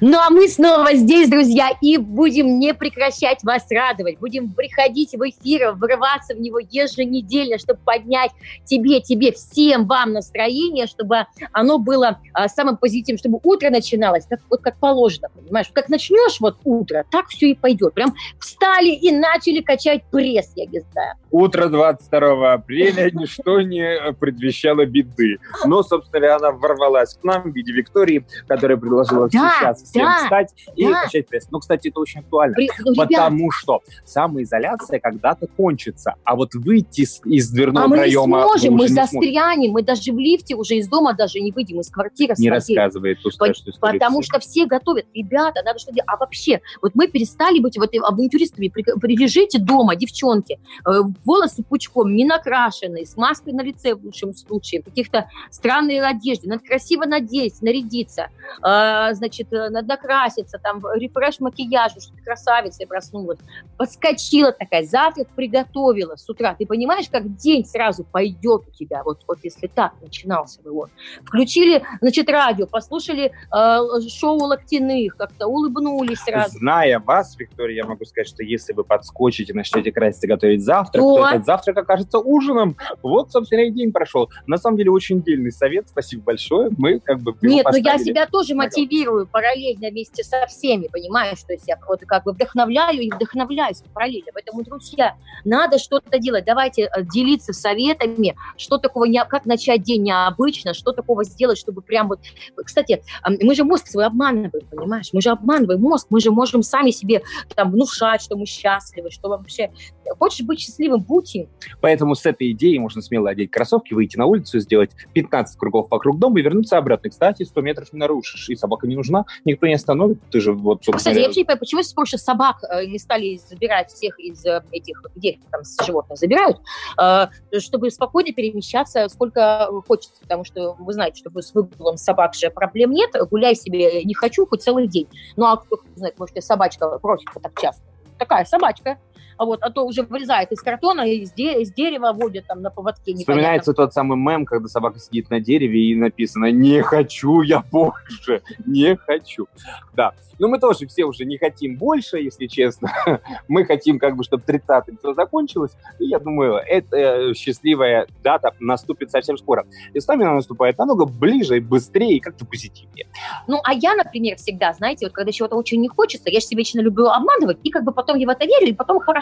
Speaker 5: Ну а мы снова здесь, друзья, и будем не прекращать вас радовать. Будем приходить в эфир, врываться в него еженедельно, чтобы поднять тебе, тебе, всем вам настроение, чтобы оно было а, самым позитивным, чтобы утро начиналось как, вот как положено, понимаешь? Как начнешь вот утро, так все и пойдет. Прям встали и начали качать пресс, я не знаю.
Speaker 4: Утро 22 апреля ничто не предвещало беды. Но, собственно она ворвалась к нам в виде Виктории, которая предложила да, сейчас всем да, встать и да. качать пресс. Ну, кстати, это очень актуально, При, ну, потому ребят. что самоизоляция когда-то кончится, а вот выйти из, из дверного
Speaker 5: а мы
Speaker 4: проема...
Speaker 5: не сможем, мы, мы застрянем, мы даже в лифте уже из дома даже не выйдем, из квартиры.
Speaker 4: Не рассказывает пустая, что
Speaker 5: Потому что все готовят. Ребята, надо что делать. А вообще, вот мы перестали быть вот авантюристами. Прилежите дома, девчонки, э, волосы пучком, не накрашенные, с маской на лице в лучшем случае, каких-то странные одежды, надо красиво надеть, нарядиться, э, значит, надо накраситься, там, рефреш макияж, что ты красавицей проснулась, подскочила такая, завтрак приготовила с утра. Ты понимаешь, как день сразу пойдет у тебя, вот, вот если так начинался бы он. Включили, значит, радио, послушали э, шоу Локтяных, как-то улыбнулись сразу.
Speaker 4: Зная вас, Виктория, я могу сказать, что если вы подскочите, начнете краситься, готовить завтрак, то, то этот завтрак окажется ужином. Вот, собственно, и день прошел. На самом деле, очень дельный совет, спасибо большое. Мы как бы
Speaker 5: Нет, но ну я себя тоже мотивирую параллельно вместе со всеми, понимаешь, то есть я вот как бы вдохновляю и вдохновляюсь параллельно. Поэтому, друзья, надо что-то делать. Давайте э, делиться советами, что такого, не, как начать день необычно, что такого сделать, чтобы прям вот... Кстати, мы же мозг свой обманываем, понимаешь? Мы же обманываем мозг, мы же можем сами себе там внушать, что мы счастливы, что вообще... Хочешь быть счастливым, будь им.
Speaker 4: Поэтому с этой идеей можно смело одеть кроссовки, выйти на улицу, сделать 15 кругов вокруг дома и вернуться обратно. Кстати, 100 метров не нарушишь, и собака не нужна, никто не остановит, ты же вот...
Speaker 5: Кстати, я вообще не понимаю, почему с помощью собак э, не стали забирать всех из э, этих, где там животных забирают, э, чтобы спокойно перемещаться сколько хочется, потому что вы знаете, что с выгулом собак же проблем нет, гуляй себе не хочу хоть целый день. Ну, а кто знает, может, собачка просится так часто. Такая собачка, вот, а то уже вылезает из картона и из, де- из дерева водят там на поводке.
Speaker 4: Вспоминается тот самый мем, когда собака сидит на дереве и написано «Не хочу я больше, не хочу». Да, но мы тоже все уже не хотим больше, если честно. [LAUGHS] мы хотим, как бы, чтобы 30-м все закончилось. И я думаю, эта счастливая дата наступит совсем скоро. И с нами она наступает намного ближе, и быстрее, и как-то позитивнее.
Speaker 5: Ну, а я, например, всегда, знаете, вот когда чего-то очень не хочется, я же себе вечно люблю обманывать, и как бы потом я в это верю, и потом хорошо.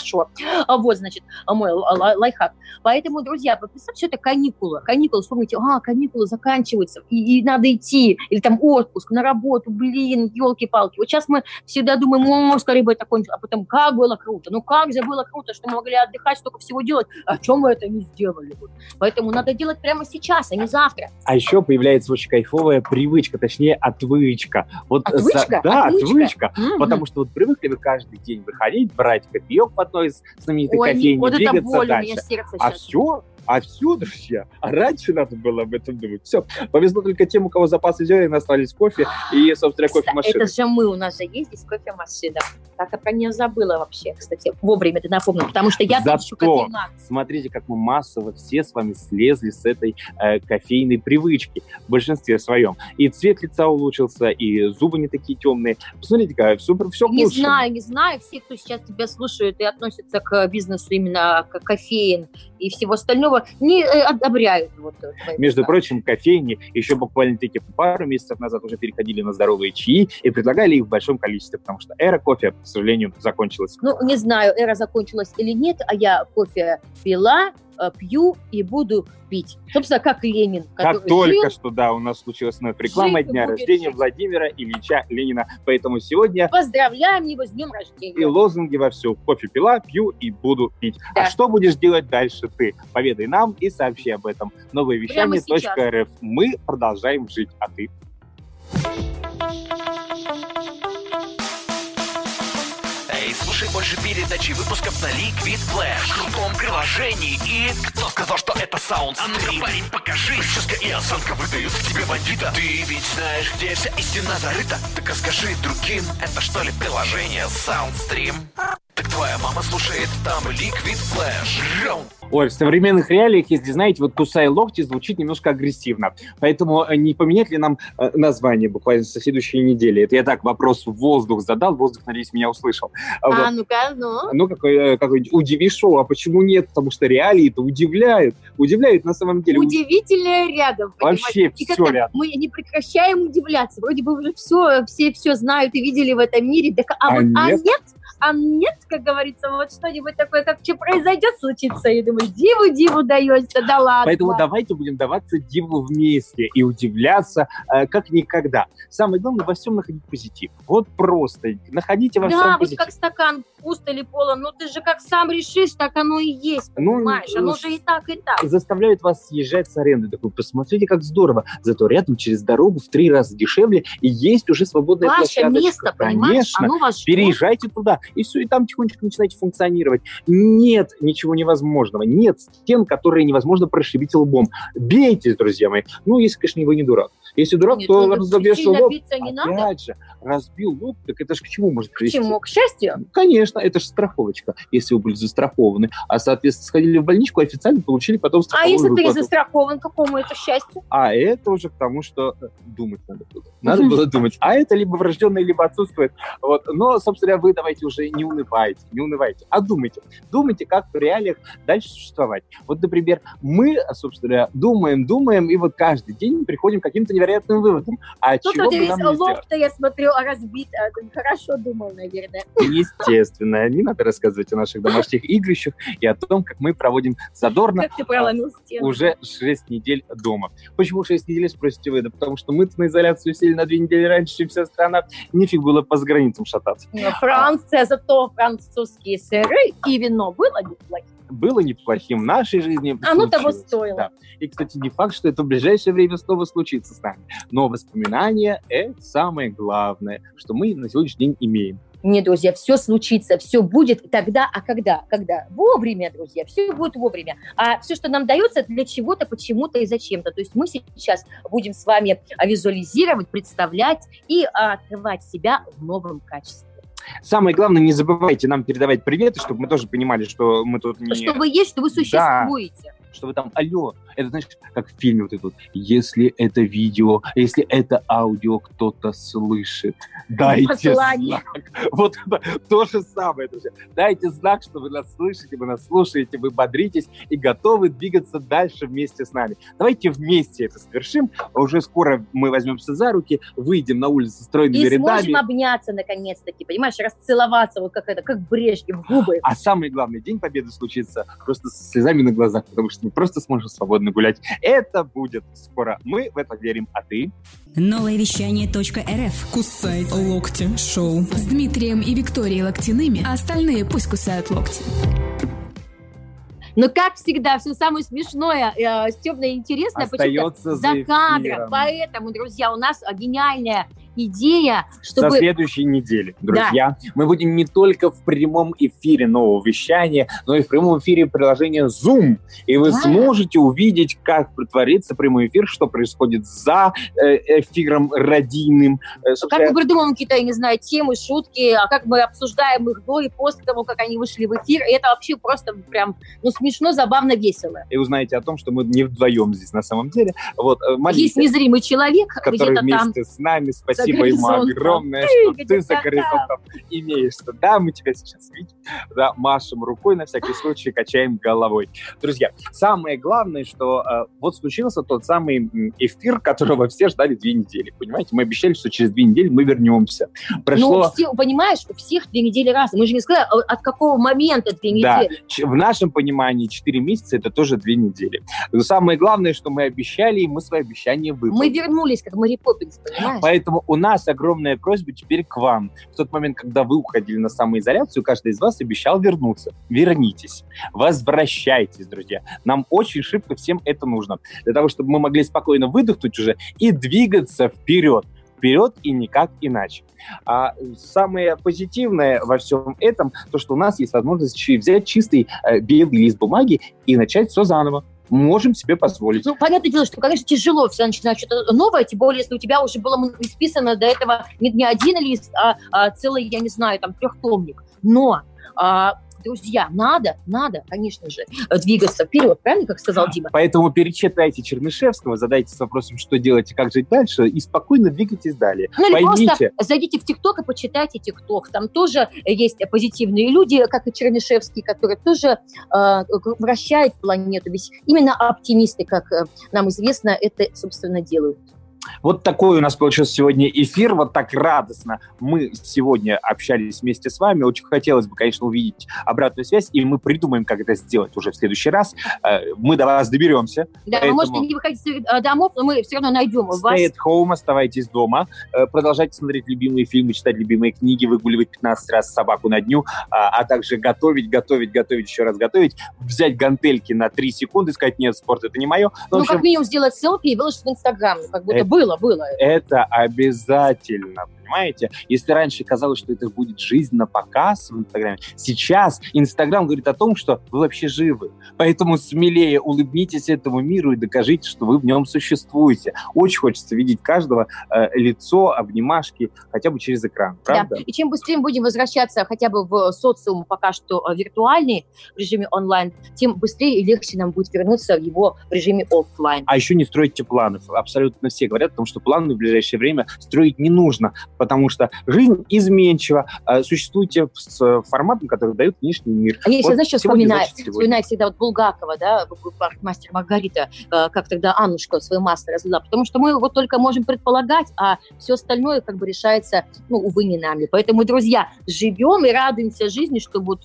Speaker 5: А вот, значит, мой лайфхак. Поэтому, друзья, представьте, что это каникулы. Каникулы, вспомните, а, каникулы заканчиваются, и, и надо идти, или там отпуск на работу, блин, елки-палки. Вот сейчас мы всегда думаем, о, скорее бы это кончилось, а потом, как было круто, ну как же было круто, что мы могли отдыхать, столько всего делать, а чем мы это не сделали? Поэтому надо делать прямо сейчас, а не завтра.
Speaker 4: А еще появляется очень кайфовая привычка, точнее, отвычка.
Speaker 5: Вот отвычка?
Speaker 4: За... Да, отвычка. отвычка. Mm-hmm. Потому что вот привыкли вы каждый день выходить, брать кофеек в одной из знаменитых Ой, кофейни, вот двигаться это боль, дальше. У меня сердце а сейчас. все а все, друзья, а раньше надо было об этом думать. Все, повезло только тем, у кого запасы зелени остались кофе и, собственно, кофемашина.
Speaker 5: Это же мы, у нас же есть здесь кофемашина. Так я про нее забыла вообще, кстати. Вовремя ты напомнил, потому что я
Speaker 4: Зато, кофеман. смотрите, как мы массово все с вами слезли с этой э, кофейной привычки в большинстве своем. И цвет лица улучшился, и зубы не такие темные. Посмотрите, как все, все
Speaker 5: Не знаю, не знаю. Все, кто сейчас тебя слушают и относятся к бизнесу именно к кофеин и всего остального, не э, одобряют. Вот,
Speaker 4: э, Между прочим, кофейни еще буквально-таки пару месяцев назад уже переходили на здоровые чаи и предлагали их в большом количестве, потому что эра кофе, к сожалению, закончилась.
Speaker 5: Ну, не знаю, эра закончилась или нет, а я кофе пила, пью и буду пить. Собственно, как Ленин.
Speaker 4: Как только жил, что, да, у нас случилась вновь реклама дня рождения жить. Владимира Ильича Ленина. Поэтому сегодня...
Speaker 5: Поздравляем его с днем рождения.
Speaker 4: И лозунги во все. Кофе пила, пью и буду пить. Да. А что будешь делать дальше ты? Поведай нам и сообщи об этом. Новое вещание .рф. Мы продолжаем жить, а ты?
Speaker 7: Слушай больше передачи выпусков на Liquid Flash. В крутом приложении И кто сказал, что это саунд А ну парень, покажи. Прическа и осанка выдают в тебе бандита. Ты ведь знаешь, где вся истина зарыта? Так расскажи другим Это что ли приложение Soundstream? Так твоя мама слушает там Liquid Flash Раунд
Speaker 4: Ой, в современных реалиях, если знаете, вот «кусай локти» звучит немножко агрессивно. Поэтому э, не поменять ли нам э, название буквально со следующей недели? Это я так вопрос в воздух задал, воздух, надеюсь, меня услышал.
Speaker 5: А, вот. ну-ка, ну.
Speaker 4: Ну, какой, э, какой удиви шоу. А почему нет? Потому что реалии-то удивляют. Удивляют на самом деле.
Speaker 5: Удивительное рядом.
Speaker 4: Вообще и все рядом.
Speaker 5: Мы не прекращаем удивляться. Вроде бы уже все, все все знают и видели в этом мире. Так, а, а, вот, нет? а нет? А нет, как говорится, вот что-нибудь такое, как что произойдет, случится, и думаю, диву, диву даешься, да ладно.
Speaker 4: Поэтому давайте будем даваться диву вместе и удивляться э, как никогда. Самое главное во всем находить позитив. Вот просто находите во да, всем
Speaker 5: вот
Speaker 4: позитив.
Speaker 5: как стакан пуст или полон, ну ты же как сам решишь, так оно и есть, ну, понимаешь? Ну, оно же и так, и так.
Speaker 4: Заставляют вас съезжать с аренды. Такой, посмотрите, как здорово. Зато рядом через дорогу в три раза дешевле и есть уже свободная
Speaker 5: Ваше
Speaker 4: площадочка.
Speaker 5: место, понимаешь?
Speaker 4: Конечно. Оно вас Переезжайте туда и все, и там тихонечко начинаете функционировать. Нет ничего невозможного, нет стен, которые невозможно прошибить лбом. Бейтесь, друзья мои. Ну, если, конечно, вы не дурак. Если дурак, Нет, то разобьешь лоб. Не Опять надо. же, разбил лоб, так это же к чему может привести?
Speaker 5: К чему? К счастью?
Speaker 4: Конечно, это же страховочка, если вы были застрахованы. А, соответственно, сходили в больничку, официально получили потом
Speaker 5: страховую А если выплату. ты не застрахован, какому это счастью?
Speaker 4: А это уже к тому, что э, думать надо было. Надо было думать. А это либо врожденное, либо отсутствует. Вот. Но, собственно, вы давайте уже не унывайте, не унывайте, а думайте. Думайте, как в реалиях дальше существовать. Вот, например, мы, собственно, думаем, думаем, и вот каждый день приходим к каким-то невероятным выводом. А
Speaker 5: Тут
Speaker 4: чего сделать?
Speaker 5: лоб-то, я смотрю, разбит. а, Хорошо думал, наверное.
Speaker 4: Естественно, не надо рассказывать о наших домашних игрищах и о том, как мы проводим задорно
Speaker 5: стену.
Speaker 4: уже 6 недель дома. Почему 6 недель, спросите вы? Да потому что мы на изоляцию сели на 2 недели раньше, чем вся страна. Нефиг было по заграницам шататься.
Speaker 5: Но Франция, зато французские сыры и вино было неплохим.
Speaker 4: Было неплохим в нашей жизни.
Speaker 5: Оно того стоило.
Speaker 4: Да. И, кстати, не факт, что это в ближайшее время снова случится с нами. Но воспоминания – это самое главное, что мы на сегодняшний день имеем.
Speaker 5: Не, друзья, все случится, все будет тогда, а когда? Когда? Вовремя, друзья, все будет вовремя. А все, что нам дается, для чего-то, почему-то и зачем-то. То есть мы сейчас будем с вами визуализировать, представлять и а, открывать себя в новом качестве.
Speaker 4: Самое главное, не забывайте нам передавать приветы, чтобы мы тоже понимали, что мы тут не...
Speaker 5: Что вы есть, что вы существуете.
Speaker 4: что вы там, алло, это знаешь, как в фильме вот это вот, если это видео, если это аудио кто-то слышит, дайте
Speaker 5: Послание.
Speaker 4: знак. Вот это то же самое, друзья. Дайте знак, что вы нас слышите, вы нас слушаете, вы бодритесь и готовы двигаться дальше вместе с нами. Давайте вместе это совершим. Уже скоро мы возьмемся за руки, выйдем на улицу стройными
Speaker 5: И
Speaker 4: рядами.
Speaker 5: сможем обняться наконец-таки, понимаешь, расцеловаться, вот как это, как Брежнев, в губы.
Speaker 4: А самый главный день победы случится просто с слезами на глазах, потому что мы просто сможем свободно гулять. Это будет скоро. Мы в это верим, а ты?
Speaker 1: Новое вещание .рф.
Speaker 2: Кусай локти шоу.
Speaker 3: С Дмитрием и Викторией Локтяными, а остальные пусть кусают локти.
Speaker 5: Но, как всегда, все самое смешное, э, темное и интересное
Speaker 4: Остается
Speaker 5: за
Speaker 4: за
Speaker 5: кадром. Поэтому, друзья, у нас гениальная идея,
Speaker 4: Со
Speaker 5: чтобы...
Speaker 4: следующей недели, друзья, мы будем не только в прямом эфире нового вещания, но и в прямом эфире приложения Zoom. И вы
Speaker 5: Да.
Speaker 4: сможете увидеть, как притворится прямой эфир, что происходит за э, эфиром радийным. Э,
Speaker 5: Как мы придумываем какие-то, я не знаю, темы, шутки, а как мы обсуждаем их до и после того, как они вышли в эфир. И это вообще просто прям, ну, смешно, забавно, весело.
Speaker 4: и узнаете о том, что мы не вдвоем здесь на самом деле. Вот, э,
Speaker 5: Есть
Speaker 4: молитесь,
Speaker 5: незримый человек
Speaker 4: который
Speaker 5: где-то там.
Speaker 4: вместе с нами. Спасибо ему
Speaker 5: горизонтом.
Speaker 4: огромное, что ты за горизонтом имеешь. Да, мы тебя сейчас видим, да, машем рукой, на всякий случай качаем головой. Друзья, самое главное, что э, вот случился тот самый эфир, которого все ждали две недели. Понимаете, мы обещали, что через две недели мы вернемся.
Speaker 5: Ну,
Speaker 4: Прошло
Speaker 5: все, понимаешь, у всех две недели раз. Мы же не сказали, а от какого момента две
Speaker 4: Да.
Speaker 5: недели.
Speaker 4: Ч- В нашем понимании 4 месяца это тоже 2 недели. Но самое главное, что мы обещали, и мы свои обещания выполнили.
Speaker 5: Мы вернулись, как Мэри Поппинс, понимаешь?
Speaker 4: Поэтому у нас огромная просьба теперь к вам. В тот момент, когда вы уходили на самоизоляцию, каждый из вас обещал вернуться. Вернитесь. Возвращайтесь, друзья. Нам очень шибко всем это нужно. Для того, чтобы мы могли спокойно выдохнуть уже и двигаться вперед. Вперед и никак иначе. А самое позитивное во всем этом, то, что у нас есть возможность взять чистый э, белый лист бумаги и начать все заново. Можем себе позволить.
Speaker 5: Ну, понятное дело, что, конечно, тяжело все начинать что-то новое, тем более, если у тебя уже было исписано до этого не, не один лист, а, а целый, я не знаю, там, трехтомник. Но, а, друзья, надо, надо, конечно же, двигаться вперед, правильно, как сказал Дима?
Speaker 4: Поэтому перечитайте Чернышевского, задайтесь вопросом, что делать и как жить дальше, и спокойно двигайтесь далее.
Speaker 5: Ну или
Speaker 4: Поймите,
Speaker 5: просто зайдите в ТикТок и почитайте ТикТок. Там тоже есть позитивные люди, как и Чернышевский, которые тоже э, вращают планету. Ведь именно оптимисты, как э, нам известно, это, собственно, делают.
Speaker 4: Вот такой у нас получился сегодня эфир, вот так радостно мы сегодня общались вместе с вами. Очень хотелось бы, конечно, увидеть обратную связь, и мы придумаем, как это сделать уже в следующий раз. Э, Мы до вас доберемся.
Speaker 5: Да,
Speaker 4: Поэтому-
Speaker 5: вы можете не выходить из э, домов, но мы все равно найдем вас.
Speaker 4: Stay at home, оставайтесь дома, э, продолжайте смотреть любимые фильмы, читать любимые книги, выгуливать 15 раз собаку на дню, а, а также готовить, готовить, готовить, еще раз готовить, взять гантельки на 3 секунды, сказать, нет, спорт это не мое. Ну,
Speaker 5: Ну,
Speaker 4: общем,
Speaker 5: как минимум сделать селфи и выложить в Инстаграм. Как будто
Speaker 4: Это-
Speaker 5: было, было.
Speaker 4: это обязательно, понимаете? Если раньше казалось, что это будет жизнь на показ в Инстаграме, сейчас Инстаграм говорит о том, что вы вообще живы. Поэтому смелее улыбнитесь этому миру и докажите, что вы в нем существуете. Очень хочется видеть каждого э, лицо, обнимашки, хотя бы через экран, правда?
Speaker 5: Да. И чем быстрее мы будем возвращаться хотя бы в социум пока что э, виртуальный в режиме онлайн, тем быстрее и легче нам будет вернуться в его режиме офлайн.
Speaker 4: А еще не стройте планов. Абсолютно все говорят о том, что планы в ближайшее время строить не нужно. Потому что жизнь изменчива. Э, существуйте с форматом, который дает внешний мир.
Speaker 5: А я вот знаешь, что вспоминаю? Вспоминаю всегда вот Булгакова, да, мастер Маргарита, э, как тогда Аннушка свое масло разлила. Потому что мы вот только можем предполагать, а все остальное как бы решается, ну, увы, не нами. Поэтому, друзья, живем и радуемся жизни, что вот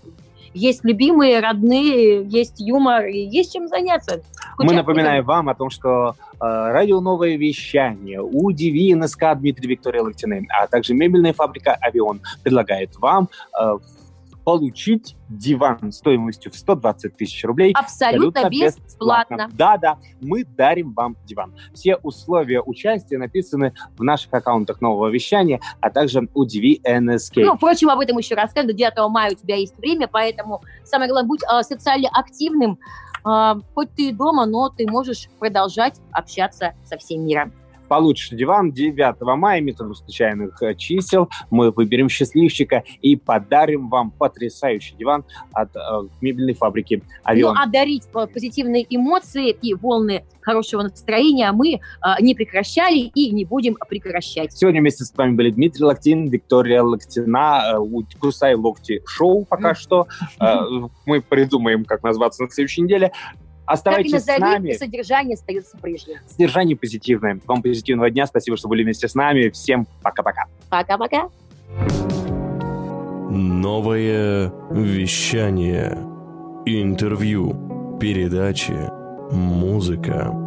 Speaker 5: есть любимые, родные, есть юмор, и есть чем заняться.
Speaker 4: Скучать Мы напоминаем вам о том, что э, радио «Новое вещание», УДВ, НСК Дмитрий Виктория Локтины, а также мебельная фабрика «Авион» предлагает вам э, получить диван стоимостью в 120 тысяч рублей.
Speaker 5: Абсолютно, бесплатно. бесплатно.
Speaker 4: Да, да, мы дарим вам диван. Все условия участия написаны в наших аккаунтах нового вещания, а также у DV NSK.
Speaker 5: Ну, впрочем, об этом еще расскажем. До 9 мая у тебя есть время, поэтому самое главное, будь э, социально активным. Э, хоть ты дома, но ты можешь продолжать общаться со всем миром
Speaker 4: получишь диван 9 мая, метод случайных э, чисел. Мы выберем счастливчика и подарим вам потрясающий диван от э, мебельной фабрики «Авион».
Speaker 5: Ну, а дарить позитивные эмоции и волны хорошего настроения мы э, не прекращали и не будем прекращать.
Speaker 4: Сегодня вместе с вами были Дмитрий Локтин, Виктория Локтина, э, «Кусай локти» шоу пока mm. что. Э, мы придумаем, как назваться на следующей неделе. Оставайтесь как и с нами.
Speaker 5: Содержание остается прежним.
Speaker 4: Содержание позитивное. Вам позитивного дня. Спасибо, что были вместе с нами. Всем пока-пока.
Speaker 5: Пока-пока.
Speaker 6: Новое вещание. Интервью. Передачи. Музыка